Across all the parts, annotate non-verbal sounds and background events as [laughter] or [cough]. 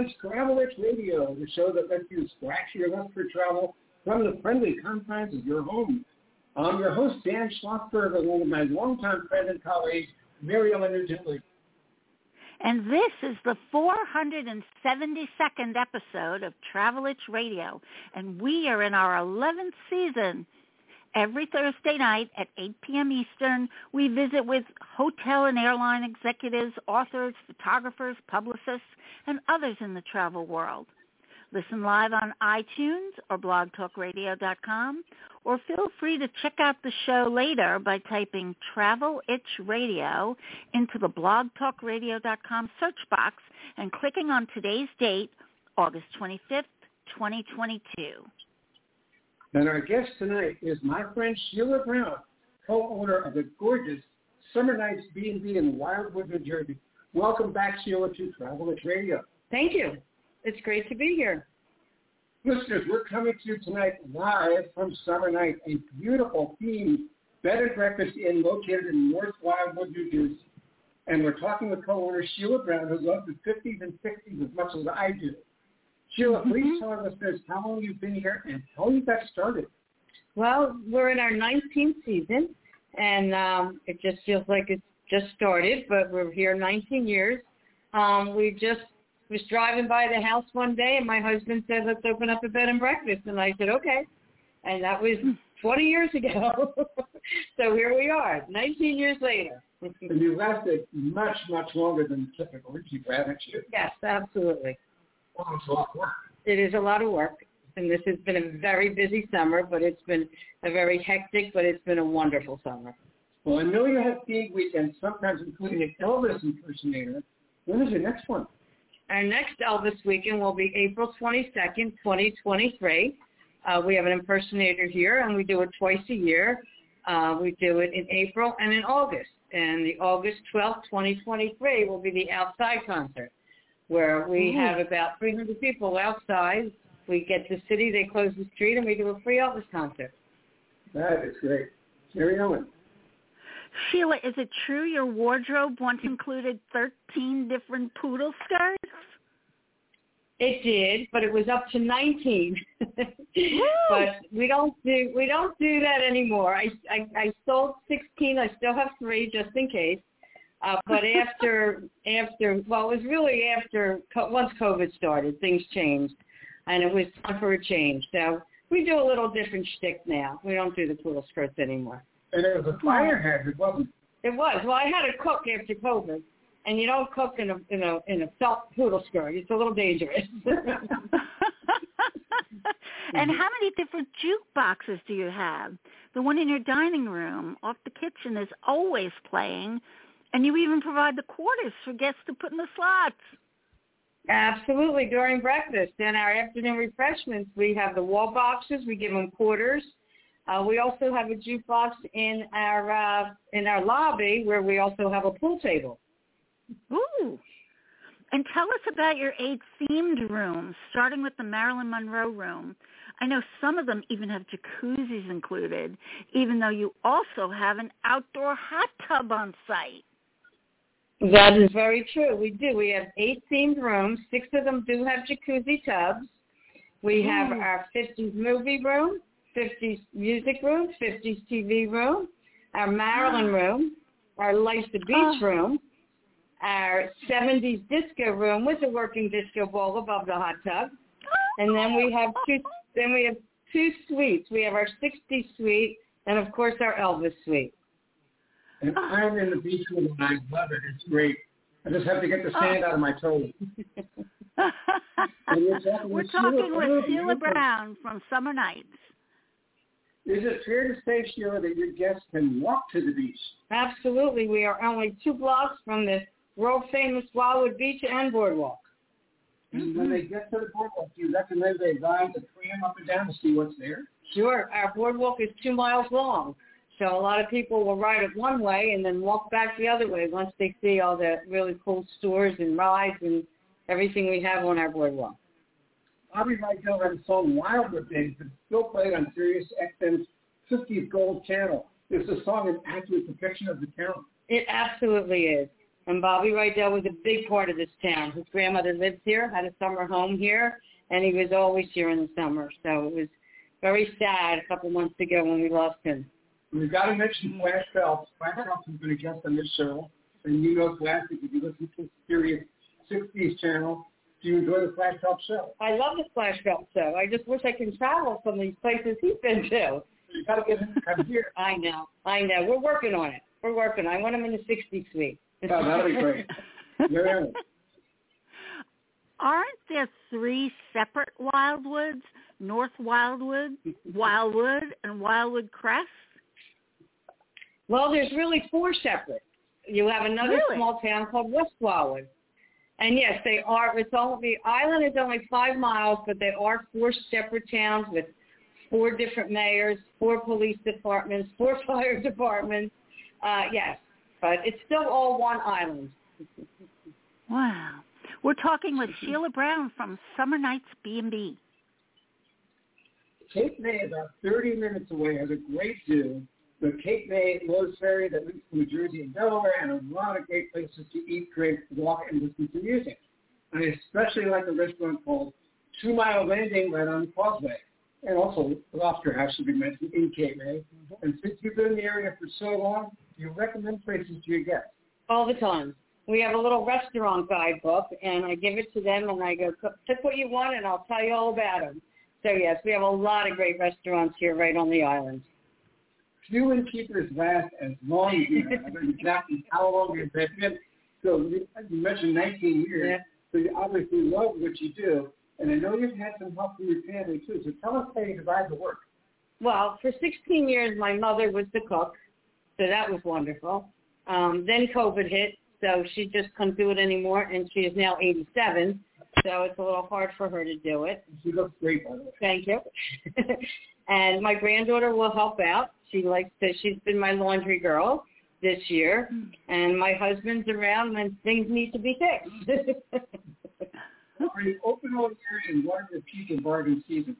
presents Travel Itch Radio, the show that lets you scratch your lust for travel from the friendly confines of your home. I'm your host, Dan Schlossberg, along with my longtime friend and colleague, Ellen Nugent and this is the 472nd episode of Travel Travelitch Radio, and we are in our 11th season. Every Thursday night at 8 p.m. Eastern, we visit with hotel and airline executives, authors, photographers, publicists, and others in the travel world. Listen live on iTunes or blogtalkradio.com, or feel free to check out the show later by typing Travel Itch Radio into the blogtalkradio.com search box and clicking on today's date, August 25th, 2022. And our guest tonight is my friend Sheila Brown, co-owner of the gorgeous Summer Nites B&B in Wildwood, New Jersey. Welcome back, Sheila, to Travel Itch Radio. Thank you. It's great to be here. Listeners, we're coming to you tonight live from Summer Nite, a beautiful themed bed and breakfast inn located in North Wildwood, New Jersey. And we're talking with co-owner Sheila Brown, who loves the 50s and 60s as much as I do. Sheila, please mm-hmm. tell our listeners how long you've been here and how you got started. Well, we're in our 19th season, and um, it just feels like it's just started, but we're here 19 years. Um, we just was driving by the house one day and my husband said, let's open up a bed and breakfast. And I said, okay. And that was 20 years ago. [laughs] so here we are, 19 years later. and you lasted much, much longer than typical haven't you? Yes, absolutely. Well, it's a lot of work. It is a lot of work. And this has been a very busy summer, but it's been a very hectic, but it's been a wonderful summer. Well, I know you have big weekends, sometimes including an Elvis impersonator. When is your next one? Our next Elvis weekend will be April 22nd, 2023. Uh, we have an impersonator here, and we do it twice a year. Uh, we do it in April and in August. And the August 12th, 2023 will be the outside concert, where we oh, have about 300 people outside. We get the city, they close the street, and we do a free Elvis concert. That is great. Carry on. Sheila, is it true your wardrobe once included 13 different poodle skirts? It did, but it was up to 19. [laughs] but we don't do we don't do that anymore. I, I I sold 16. I still have three just in case. Uh, but after after well, it was really after once COVID started, things changed, and it was time for a change. So we do a little different shtick now. We don't do the poodle skirts anymore. And it was a fire hazard, wasn't it? It was. Well, I had to cook after COVID, and you don't cook in a in a in a felt poodle skirt. It's a little dangerous. [laughs] and how many different jukeboxes do you have? The one in your dining room off the kitchen is always playing, and you even provide the quarters for guests to put in the slots. Absolutely. During breakfast and our afternoon refreshments, we have the wall boxes. We give them quarters uh, we also have a jukebox in our uh, in our lobby where we also have a pool table. Ooh. And tell us about your eight themed rooms, starting with the Marilyn Monroe room. I know some of them even have jacuzzis included, even though you also have an outdoor hot tub on site. That is very true. We do. We have eight themed rooms. Six of them do have jacuzzi tubs. We have mm. our 50s movie room, 50s music room, 50s TV room, our Maryland ah. room, our the Beach oh. room, our 70s disco room with a working disco ball above the hot tub, and then we have two. Then we have two suites. We have our 60s suite, and of course our Elvis suite. And I'm in the beach room and I love it. It's great. I just have to get the sand out of my toes. [laughs] we're talking, with, talking Sheila, with Sheila Brown from Summer Nites. Is it fair to say, Sheila, that your guests can walk to the beach? Absolutely. We are only two blocks from the world-famous Wildwood Beach and Boardwalk. And mm-hmm. when they get to the boardwalk, do you recommend they ride the tram up and down to see what's there? Sure. Our boardwalk is two miles long. So a lot of people will ride it one way and then walk back the other way once they see all the really cool stores and rides and everything we have on our boardwalk. Bobby Rydell had a song Wildwood Days but still played on Sirius XM's 50th Gold channel. It's a song an accurate depiction of the town. It absolutely is. And Bobby Rydell was a big part of this town. His grandmother lived here, had a summer home here, and he was always here in the summer. So it was very sad a couple months ago when we lost him. We've got to mention Flash Phelps. Flash Phelps has been a guest on this show. And you know Classic, if you listen to Sirius 60s channel, do you enjoy the Flash Phelps show? I love the Flash Phelps show. I just wish I could travel some of these places he's been to. You got to get him to come here. [laughs] I know. I know. We're working on it. We're working. I want him in the 60s suite. Oh, that'll be great. [laughs] Yeah. Aren't there three separate Wildwoods? North Wildwood, Wildwood, and Wildwood Crest? Well, there's really four separate. You have another Really? small town called West Wildwood. And yes, they are. It's only the island is only five miles, but they are four separate towns with four different mayors, four police departments, four [laughs] fire departments. Uh, yes, but it's still all one island. Wow. We're talking with [laughs] Sheila Brown from Summer Nites B&B. Cape May, about 30 minutes away, has a great zoo. The Cape May Lewes Ferry that leads to New Jersey and Delaware, and a lot of great places to eat, drink, walk, and listen to music. I especially like a restaurant called Two Mile Landing right on the Causeway. And also Lobster House should be mentioned in Cape May. Mm-hmm. And since you've been in the area for so long, do you recommend places to your guests? all the time. We have a little restaurant guidebook, and I give it to them, and I go, pick what you want, and I'll tell you all about them. So yes, we have a lot of great restaurants here right on the island. Few innkeepers last as long as you have. I don't know [laughs] exactly how long you've been. So you you mentioned 19 years. Yeah. So you obviously love what you do. And I know you've had some help from your family too. So tell us how you divide the work. Well, for 16 years, my mother was the cook, so that was wonderful. Um, then COVID hit, so she just couldn't do it anymore, and she is now 87, so it's a little hard for her to do it. She looks great, by the way. Thank you. [laughs] and my granddaughter will help out. She likes to. She's been my laundry girl this year, and my husband's around when things need to be fixed. [laughs] Are you open all year and what are the peak and bargain seasons?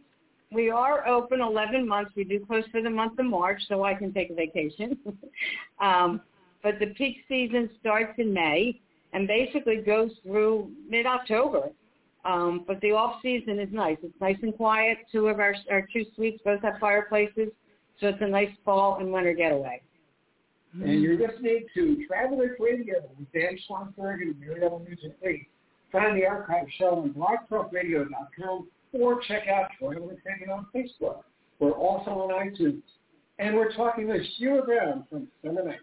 we are open 11 months. We do close for the month of March, so I can take a vacation. [laughs] um, but the peak season starts in May and basically goes through mid-October. Um, but the off season is nice. It's nice and quiet. Two of our our two suites both have fireplaces, so it's a nice fall and winter getaway. And you're listening to Travel Itch Radio with Dan Schlossberg and Mary Ellen Music Lee. Find the archive show on blogtalkradio.com or check out Travel Itch Radio on Facebook. We're also on iTunes. And we're talking with Sheila Brown from Summer Nites.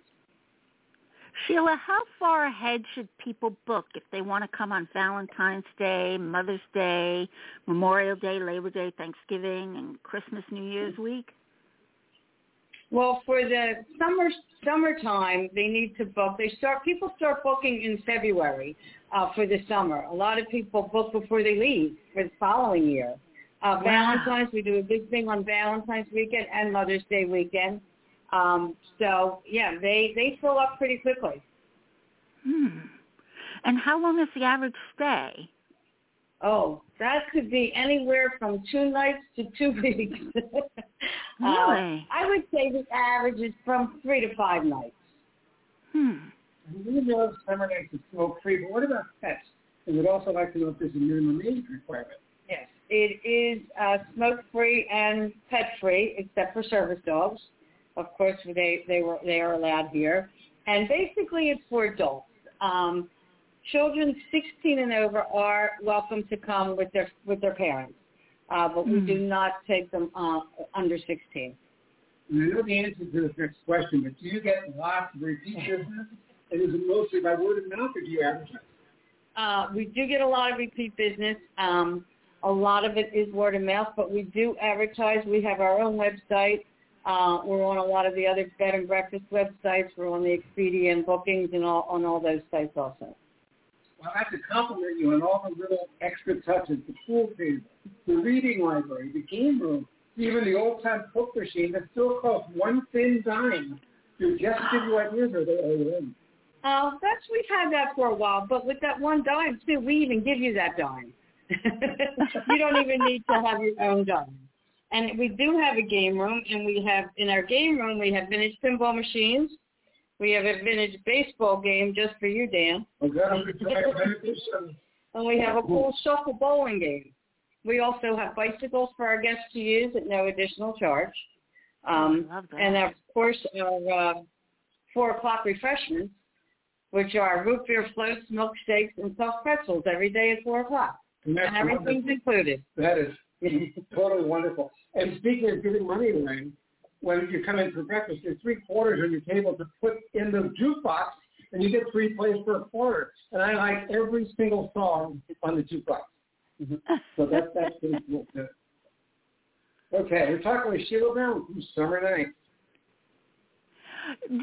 Sheila, how far ahead should people book if they want to come on Valentine's Day, Mother's Day, Memorial Day, Labor Day, Thanksgiving, and Christmas, New Year's week? Well, for the summer summertime, they need to book. They start people start booking in February uh, for the summer. A lot of people book before they leave for the following year. Uh, Wow. Valentine's, we do a big thing on Valentine's weekend and Mother's Day weekend. Um, so yeah, they they fill up pretty quickly. Hmm. And how long is the average stay? Oh, that could be anywhere from two nights to two [laughs] weeks. [laughs] Uh, Really? I would say the average is from three to five nights. Hmm. We know Summer Nites is smoke free, but what about pets? And we'd also like to know if there's a minimum age requirement. Yes, it is uh, smoke-free and pet-free, except for service dogs. Of course, they they were they are allowed here, and basically it's for adults. Um, children 16 and over are welcome to come with their with their parents, uh, but we Hmm. do not take them uh, under 16. And I know the answer to this next question, but do you get lots of repeat business? And is it mostly by word of mouth or do you advertise? Uh, we do get a lot of repeat business. Um, a lot of it is word of mouth, but we do advertise. We have our own website. Uh, we're on a lot of the other bed and breakfast websites. We're on the Expedia and bookings and all on all those sites also. I have to compliment you on all the little extra touches, the pool table, the reading library, the game room, even the old-time Coke machine that still costs one thin dime. Do just give you ideas or they you in? Uh, that's we've had that for a while, but with that one dime too, we even give you that dime. [laughs] you don't even need to have your own dime. And we do have a game room, and we have in our game room we have vintage pinball machines. We have a vintage baseball game just for you, Dan. [laughs] And we have a cool shuffle bowling game. We also have bicycles for our guests to use at no additional charge. Um, and of course, our uh, four o'clock refreshments, which are root beer floats, milkshakes, and soft pretzels every day at four o'clock. And, and everything's wonderful. included. That is totally wonderful. And speaking of giving money away, when you come in for breakfast, there's three quarters on your table to put in the jukebox, and you get three plays for a quarter. And I like every single song on the jukebox. Mm-hmm. so that's that's pretty cool too. Okay, we're talking with Sheila Brown from Summer Nite. Sheila,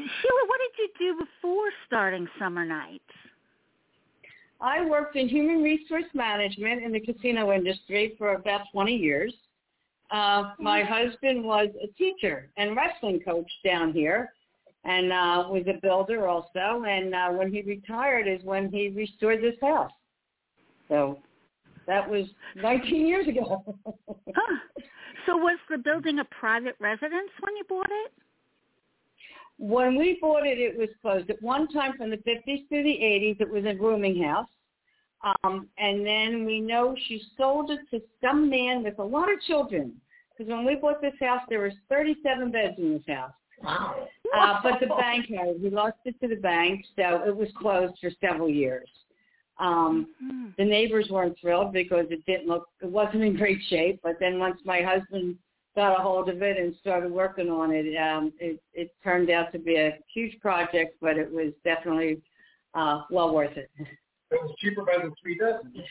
what did you do before starting Summer Nites? I worked in human resource management in the casino industry for about 20 years. Uh, my husband was a teacher and wrestling coach down here and uh, was a builder also. And uh, when he retired is when he restored this house. So that was 19 years ago. [laughs] huh. So was the building a private residence when you bought it? When we bought it, it was closed. At one time from the 50s through the 80s, it was a rooming house. Um, and then we know she sold it to some man with a lot of children. Because when we bought this house, there was 37 beds in this house. Wow. Uh, but the bank had. We lost it to the bank, so it was closed for several years. Um, mm-hmm. The neighbors weren't thrilled because it didn't look, it wasn't in great shape. But then once my husband got a hold of it and started working on it, um, it, it turned out to be a huge project, but it was definitely uh, well worth it. [laughs] It was cheaper by the three dozen.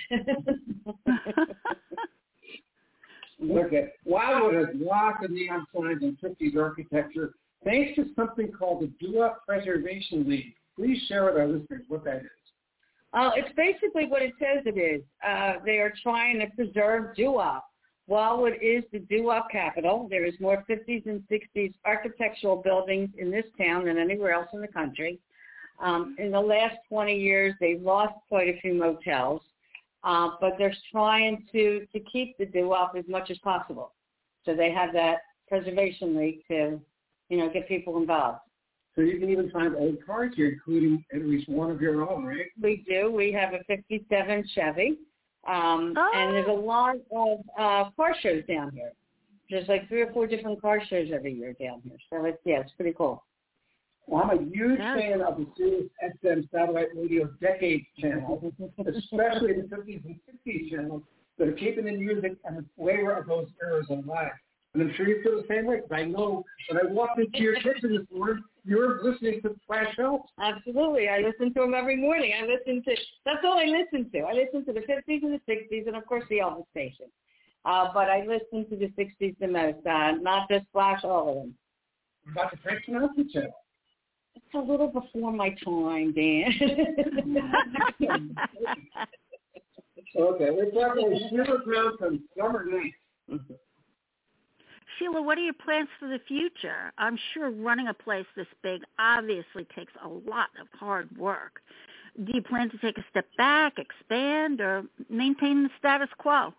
[laughs] okay. Wildwood has lots of neon signs and 50s architecture thanks to something called the Doo-Wop Preservation League. Please share with our listeners what that is. Uh, it's basically what it says it is. Uh, they are trying to preserve doo-wop. Wildwood is the doo-wop capital. There is more 50s and 60s architectural buildings in this town than anywhere else in the country. Um, in the last 20 years, they've lost quite a few motels, uh, but they're trying to, to keep the doo-wop as much as possible. So they have that preservation league to, you know, get people involved. So you can even find old cars here, including at least one of your own, right? We do. We have a 57 Chevy. Um, oh. And there's a lot of uh, car shows down here. There's like three or four different car shows every year down here. So it's, yeah, it's pretty cool. Well, I'm a huge yeah. fan of the Sirius XM satellite radio decades channel, especially the 50s and 60s channels that are keeping the music and the flavor of those eras alive. And I'm sure you feel the same way because I know when I walked into your kitchen this morning, you were listening to Flash Phelps. Absolutely. I listen to them every morning. I listen to, that's all I listen to. I listen to the 50s and the 60s and, of course, the Elvis station. Uh, but I listen to the 60s the most, uh, not just Flash, all of them. What about the Frank Sinatra channel? It's a little before my time, Dan. [laughs] okay, we're talking with Sheila Brown from Summer Nite. Sheila, what are your plans for the future? I'm sure running a place this big obviously takes a lot of hard work. Do you plan to take a step back, expand, or maintain the status quo?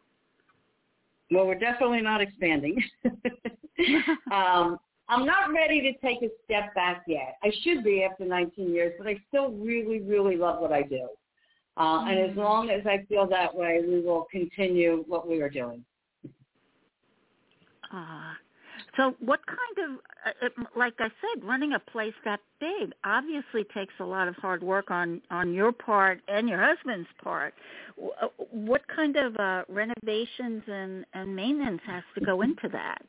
Well, we're definitely not expanding. [laughs] um, I'm not ready to take a step back yet. I should be after 19 years, but I still really, really love what I do. Uh, mm-hmm. And as mm-hmm. long as I feel that way, we will continue what we are doing. Uh, so what kind of, uh, it, like I said, running a place that big obviously takes a lot of hard work on on your part and your husband's part. Uh, what kind of uh, renovations and and maintenance has to go into that?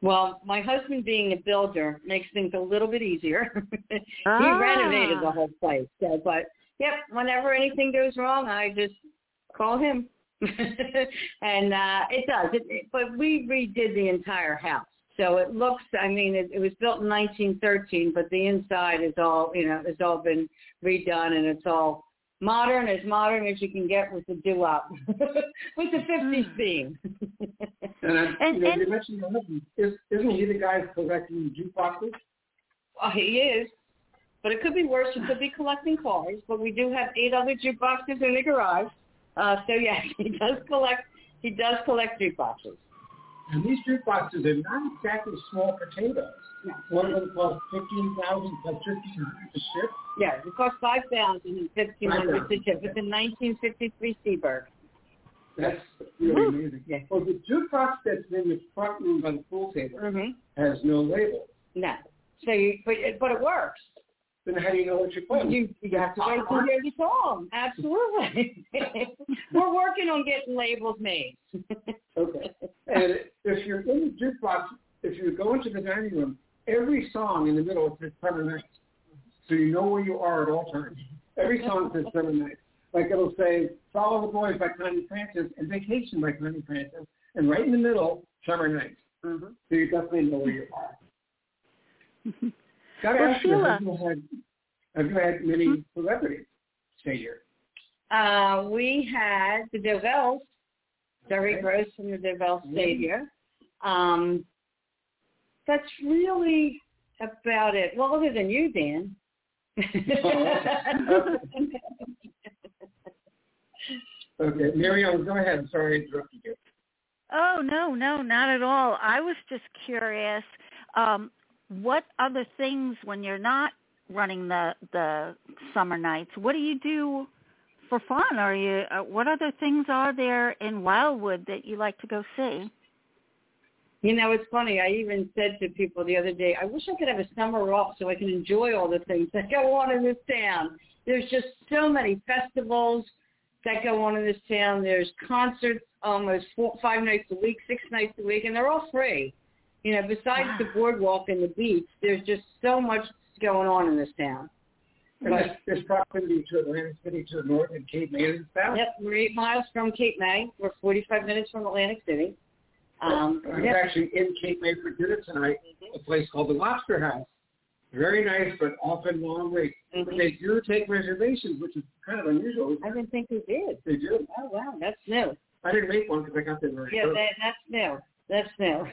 Well, my husband being a builder makes things a little bit easier. [laughs] he ah. renovated the whole place. So, but yep, whenever anything goes wrong, I just call him. [laughs] and uh it does. It, it, but we redid the entire house. So it looks, I mean, it, it was built in 1913, but the inside is all, you know, it's all been redone and it's all modern, as modern as you can get with the doo-wop, [laughs] with the 50s hmm. theme. [laughs] and, I, [laughs] and, you, know, and, you mentioned your husband. Is, isn't he the guy collecting jukeboxes? Well, he is. But it could be worse. He could be collecting cars. But we do have eight other jukeboxes in the garage. Uh, so yes, he does collect. He does collect jukeboxes. And these jukeboxes are not exactly small potatoes. No. One of them costs fifteen thousand plus fifteen hundred to ship. Yeah, it cost five thousand and fifteen hundred to $5,000. ship. It's a nineteen fifty three Seeburg. That's really amazing. Yeah. Well, the jukebox that's in the front room by the pool table Mhm. has no label. No. So you, but it, but it works. Then how do you know what you're playing? You you have to wait till you hear the song. Absolutely. [laughs] We're working on getting labels made. [laughs] Okay. And if you're in the jukebox, if you go into the dining room, every song in the middle says Summer Nites. So you know where you are at all times. Every song says Summer Nites. Like it'll say Follow the Boys by Connie Francis and Vacation by Connie Francis. And right in the middle, Summer Nites. Mm-hmm. So you definitely know where you are. [laughs] Got to Well, ask you, Sheila- have you had, have you had many celebrities stay here? Uh, we had the Dovells, Jerry Okay. Gross from the Dovells Mhm. stayed here. Um, that's really about it. Well, other than you, Dan. [laughs] Okay, Miriam, go ahead. I'm Sorry I interrupted you. Oh no, no, not at all. I was just curious, um, what other things when you're not running the the summer nights? What do you do for fun? Are you uh, what other things are there in Wildwood that you like to go see? You know, it's funny. I even said to people the other day, I wish I could have a summer off so I can enjoy all the things that go on in this town. There's just so many festivals that go on in this town. There's concerts almost four, five nights a week, six nights a week, and they're all free. You know, besides the boardwalk and the beach, there's just so much going on in this town. And there's, there's proximity to Atlantic City to the north and Cape May to the south. Yep, we're eight miles from Cape May. We're 45 minutes from Atlantic City. Um, I'm yep. actually in Cape May for dinner tonight, a place called the Lobster House. Very nice, but often long wait. But Mhm. they do take reservations, which is kind of unusual. I didn't think we did. They do. Oh wow, that's new. I didn't make one because I got there very Yeah, that, that's new. That's new.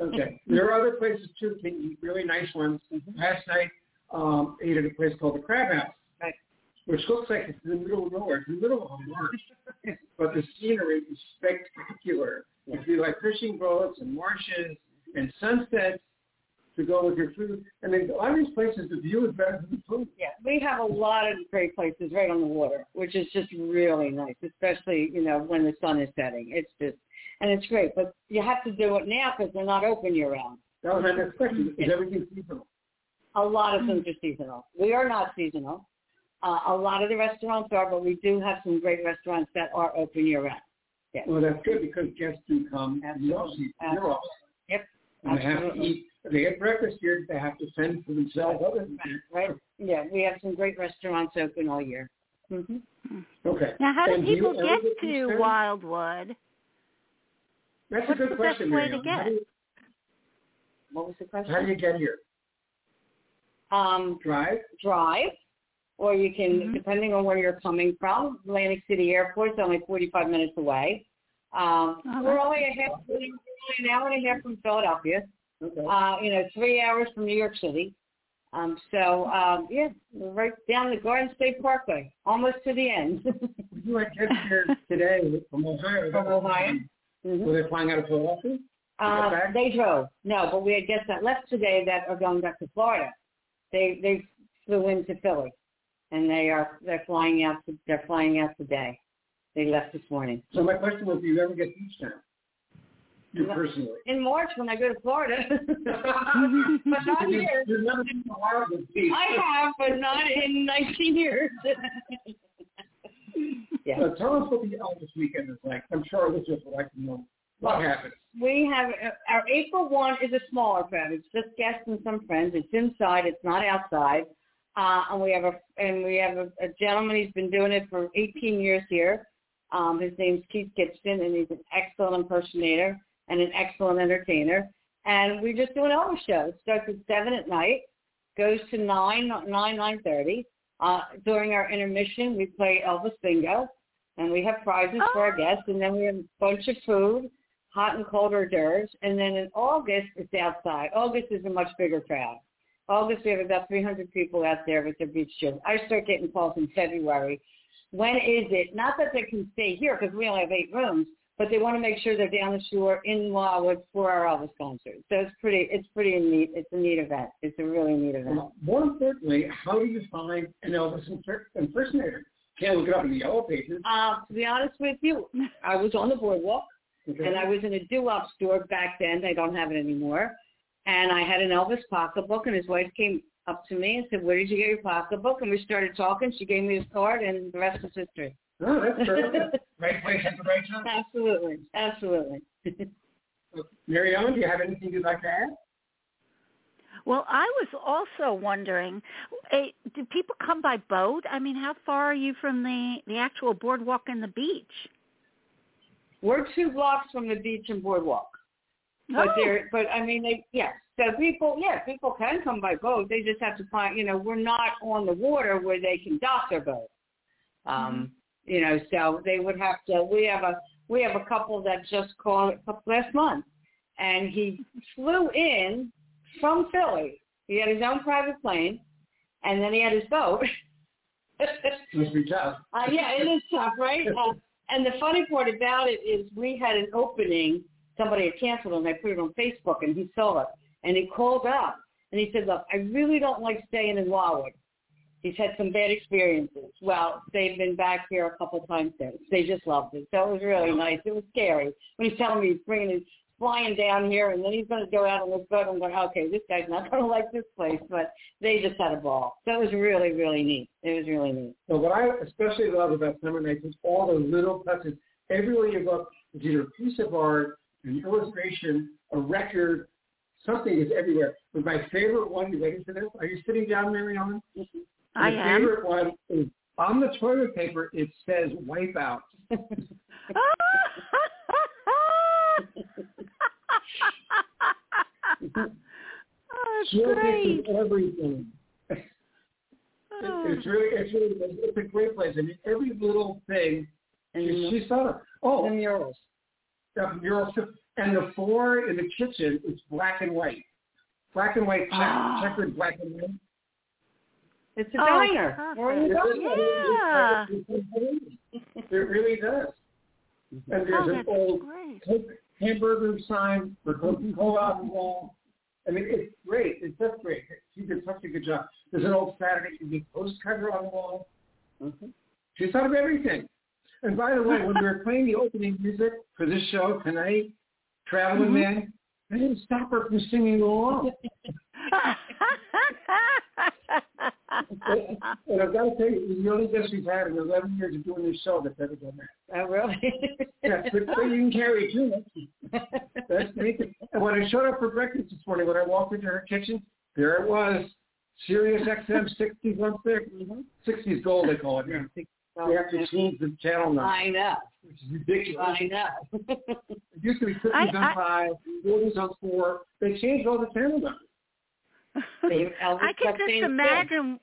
Okay. [laughs] There are other places too that can eat really nice ones. Last night, um, ate at a place called the Crab House, Right. which looks like it's in the middle of nowhere. It's in the middle of a marsh, [laughs] but the scenery is spectacular. If you like fishing boats and marshes and sunsets to go with your food, and then a lot of these places, the view is better than the food. Yeah, we have a lot of great places right on the water, which is just really nice, especially you know when the sun is setting. It's just and it's great, but you have to do it now because they're not open year round. That was my next question. Is everything seasonal? A lot of things are seasonal. We are not seasonal. Uh, a lot of the restaurants are, but we do have some great restaurants that are open year round. Well, that's good because guests do come. Absolutely. You also- You're off. Yep. And they have to eat. They get breakfast here, they have to fend for themselves. Other than that, Right? Yeah, we have some great restaurants open all year. hmm Okay. Now, how do And people ever get these to things? Wildwood? That's what's a good the best question, way to Miriam. get? How do, you, What was the question? how do you get here? Um, Drive? drive, or you can, Mhm. depending on where you're coming from, Atlantic City Airport is only 45 minutes away. Um, Oh, we're only a half, an hour and a half from Philadelphia. Okay. Uh, you know, three hours from New York City. Um, so um, yeah, right down the Garden State Parkway, almost to the end. [laughs] you had just here today from Ohio. From Ohio? Mhm. Were they flying out of Philadelphia? Uh, they drove. No, but we had guests that left today that are going back to Florida. They they flew into Philly, and they are they're flying out. To, they're flying out today. They left this morning. So my question was, do you ever get beach time? You No. personally? In March when I go to Florida, [laughs] but not here. You've never been to Florida beach. I have, but not in 19 years. [laughs] yeah. So tell us what the Elvis weekend is like. I'm sure this is like to know what happens. We have our April one is a smaller crowd. It's just guests and some friends. It's inside. It's not outside. Uh, and we have a and we have a, a gentleman. He's been doing it for 18 years here. Um, his name's Keith Gibson, and he's an excellent impersonator and an excellent entertainer. And we just do an Elvis show. It starts at seven at night, goes to nine nine nine thirty. Uh, during our intermission, we play Elvis Bingo, and we have prizes for our guests, and then we have a bunch of food hot and cold hors d'oeuvres. And then in August, it's outside. August is a much bigger crowd. August, we have about 300 people out there with their beach chairs. I start getting calls in February. When is it? Not that they can stay here because we only have eight rooms, but they want to make sure they're down the shore in Wildwood for our Elvis concert. So it's pretty, it's pretty neat. It's a neat event. It's a really neat event. Well, more importantly, how do you find an Elvis impersonator? Can't look it up in the yellow pages. Uh, to be honest with you, I was on the boardwalk, Okay. and I was in a doo-wop store back then. I don't have it anymore. And I had an Elvis pocketbook, and his wife came up to me and said, "Where did you get your pocketbook?" And we started talking. She gave me his card, and the rest is history. Oh, that's perfect. [laughs] right place at the right time. Absolutely, absolutely. Mary Ellen, do you have anything you'd like to add? Well, I was also wondering, eh, do people come by boat? I mean, how far are you from the the actual boardwalk and the beach? We're two blocks from the beach and boardwalk. But Oh. they're, but I mean, they, yes. So people, yeah, people can come by boat. They just have to find, you know, we're not on the water where they can dock their boat. Um, you know, so they would have to. We have a, we have a couple that just called last month, and he flew in from Philly. He had his own private plane, and then he had his boat. [laughs] Must be tough. Uh, yeah, it is tough, right? [laughs] Uh, and the funny part about it is we had an opening. Somebody had canceled and I put it on Facebook and he saw it. And he called up and he said, look, I really don't like staying in Wildwood. He's had some bad experiences. Well, they've been back here a couple of times since. They just loved it. So it was really nice. It was scary when he's telling me he's bringing his flying down here and then he's going to go out on this boat. I'm going, okay, this guy's not [laughs] going to like this place. But they just had a ball. So it was really, really neat. It was really neat. So what I especially love about summer nights is all the little touches. Everywhere you look, it's either a piece of art, an illustration, a record, something is everywhere. But my favorite one, you ready for this? Are you sitting down, Mary Ellen? Mm-hmm. I My am. favorite one is on the toilet paper, it says wipe out. [laughs] oh, that's great. fixes everything. Oh. It's really, it's really, it's a great place. I mean, every little thing, And she, the, she's done it. Oh, the murals. the mural stuff. And the floor in the kitchen is black and white. Black and white, check, Ah. checkered black and white. It's a Oh, diner. perfect. We're a Yeah. It really does. And there's Oh, an old. Coke hamburger sign for Coca-Cola on the wall. I mean, it's great. It's just great. She did such a good job. There's an old Saturday evening postcard on the wall. Mhm. She's thought of everything. And by the way, when we were playing the opening music for this show tonight, Traveling Mhm. Man, I didn't stop her from singing along. [laughs] and I've got to tell you, the only guest we've had in 11 years of doing this show ah, that's ever done that. Oh, really? Yeah, but, but you can carry two. That's, that's amazing. And when I showed up for breakfast this morning, when I walked into her kitchen, there it was. Sirius XM 60s on six. 60s gold, they call it. now. We have to change the channel now, I know. which is ridiculous. I know. It used to be 50s I- on I- five, 40s on four. They changed all the channel numbers. Elvis [laughs] I can just saying imagine.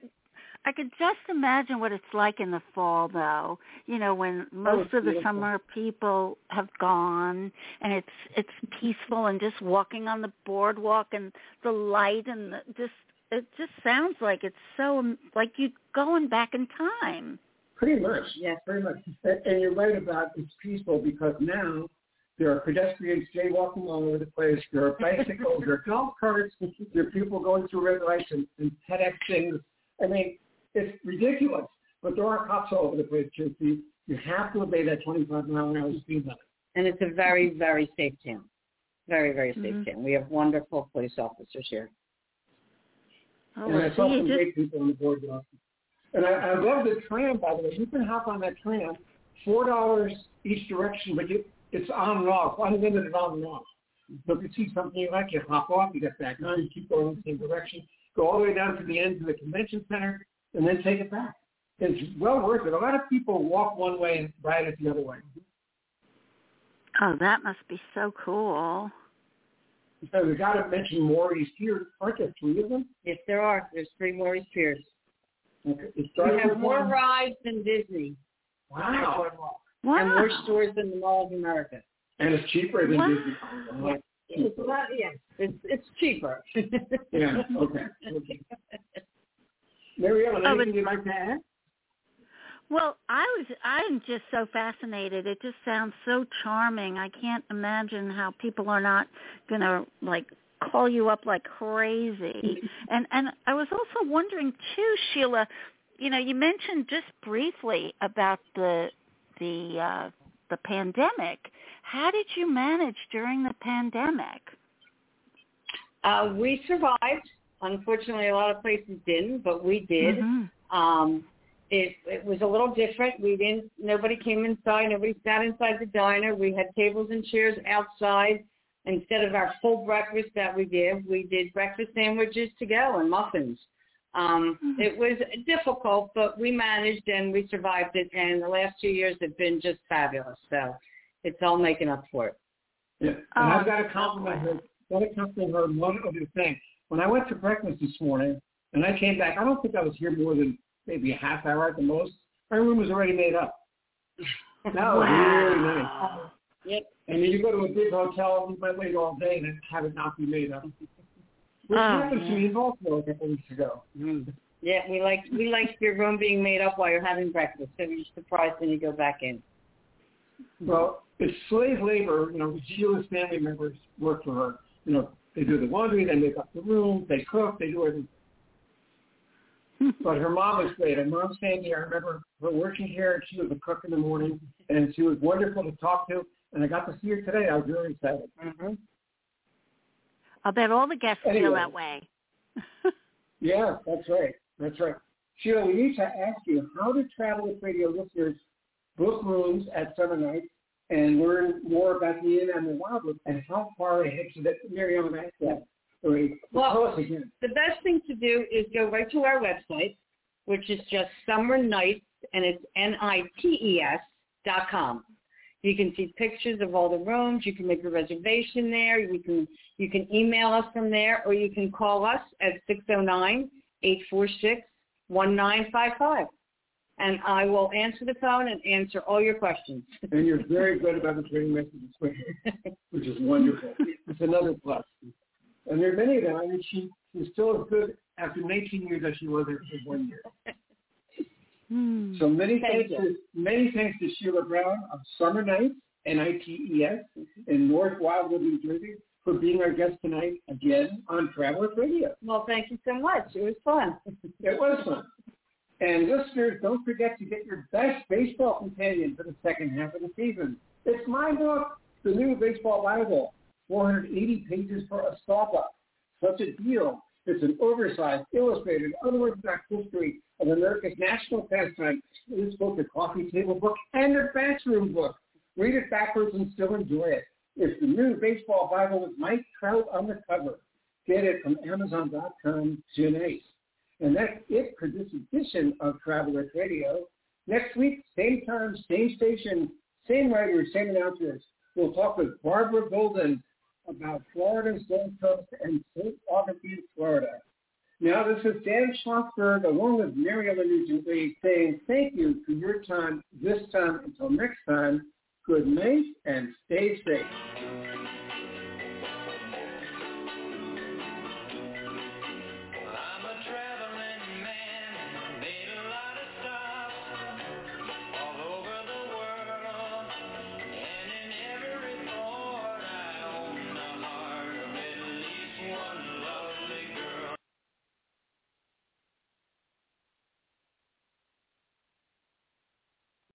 I could just imagine what it's like in the fall, though. You know, when most it's of the beautiful. summer people have gone, and it's it's peaceful, and just walking on the boardwalk, and the light, and the, just it just sounds like it's so um, like you going back in time. Pretty much. Yes. Pretty much. And, and you're right about it's peaceful because now there are pedestrians jaywalking all over the place. There are bicycles. there are golf carts. There are people going through red lights and, and TEDx things. I mean, it's ridiculous. But there are cops all over the place, too. So you, you have to obey that 25 mile an hour speed limit. And it's a very, very safe town. Very, very safe Mhm. town. We have wonderful police officers here. Oh, and I saw some just great people on the boardwalk. And I, I love the tram, by the way. You can hop on that tram, four dollars each direction, but you, it's on and off, unlimited on and off. So if you see something you like, you hop off, you get back on, you keep going in the same direction, go all the way down to the end of the convention center, and then take it back. It's well worth it. A lot of people walk one way and ride it the other way. oh, that must be so cool. So we got to mention Morey's Piers. Aren't there three of them? Yes, there are. There's three Morey's Piers. Okay. We have more one. rides than Disney. Wow. Boardwalk. Wow. And more stores than the Mall of America. And it's cheaper than Wow. Disney. Yeah. It's a lot, yeah. It's it's cheaper. [laughs] Yeah. Okay. [laughs] okay. Mary Ellen, Oh, anything but- you'd like to add? Well, I was I'm just so fascinated. It just sounds so charming. I can't imagine how people are not going to like call you up like crazy. [laughs] And and I was also wondering too, Sheila, you know, you mentioned just briefly about the the uh the pandemic. How did you manage during the pandemic? Uh, we survived. Unfortunately, a lot of places didn't, but we did. Mm-hmm. Um, it, it was a little different. We didn't. Nobody came inside. Nobody sat inside the diner. We had tables and chairs outside. Instead of our full breakfast that we give. we did breakfast sandwiches to go and muffins. Um, Mm-hmm. it was difficult, but we managed and we survived it. And the last two years have been just fabulous. So it's all making up for it. Yeah. And Oh, I've got I'm to compliment her. glad. Got to compliment her on one other thing. When I went to breakfast this morning and I came back, I don't think I was here more than maybe a half hour at the most. My room was already made up. [laughs] That was really nice. Wow. Yep. And then you go to a big hotel, you might wait all day and have it not be made up. Which Oh, happened to me in Baltimore a couple weeks ago. Yeah, we like we like your room being made up while you're having breakfast, so you're surprised when you go back in. Well, it's slave labor. You know, Sheila's family members work for her. You know, they do the laundry, they make up the room, they cook, they do everything. [laughs] But her mom was great. Her mom Sandy, I remember her working here, and she was a cook in the morning, and she was wonderful to talk to. And I got to see her today. I was really excited. Mm-hmm. I'll bet all the guests feel that way. [laughs] Yeah, that's right. That's right. Sheila, we need to ask you, how do Travel Itch Radio listeners book rooms at Summer Nites and learn more about the Inn and the Wildwood, and how far ahead should that, Miriam asked that already. Well- Tell us again. The best thing to do is go right to our website, which is just Summer Nites, and it's N-I-T-E-S dot com. You can see pictures of all the rooms. You can make a reservation there. You can you can email us from there, or you can call us at six zero nine eight four six one nine five five, and I will answer the phone and answer all your questions. And you're very good about the returning messages which is wonderful. It's another plus. And there are many of them. I mean, she, she's still as good after 19 years as she was after one year. Hmm. So many Thank thanks to many thanks to Sheila Brown of Summer Nites, N-I-T-E-S, in North Wildwood, New Jersey, for being our guest tonight again on Travel Itch Radio. well, thank you so much. It was fun. [laughs] It was fun. And listeners, don't forget to get your best baseball companion for the second half of the season. It's my book, the new Baseball Bible, 480 pages for a stop-up. Such a deal. It's an oversized, illustrated, unorthodox history of America's national pastime. This book, a coffee table book, and a bathroom book. Read it backwards and still enjoy it. It's the new Baseball Bible with Mike Trout on the cover. Get it from Amazon.com tonight. And that's it for this edition of Travel Itch Radio. Next week, same time, same station, same writers, same announcers. We'll talk with Barbara Golden about Florida's Gold Coast and St. Augustine, Florida. Now, this is Dan Schlossberg along with Mary Ellen Nugent saying thank you for your time this time. Until next time, good night and stay safe.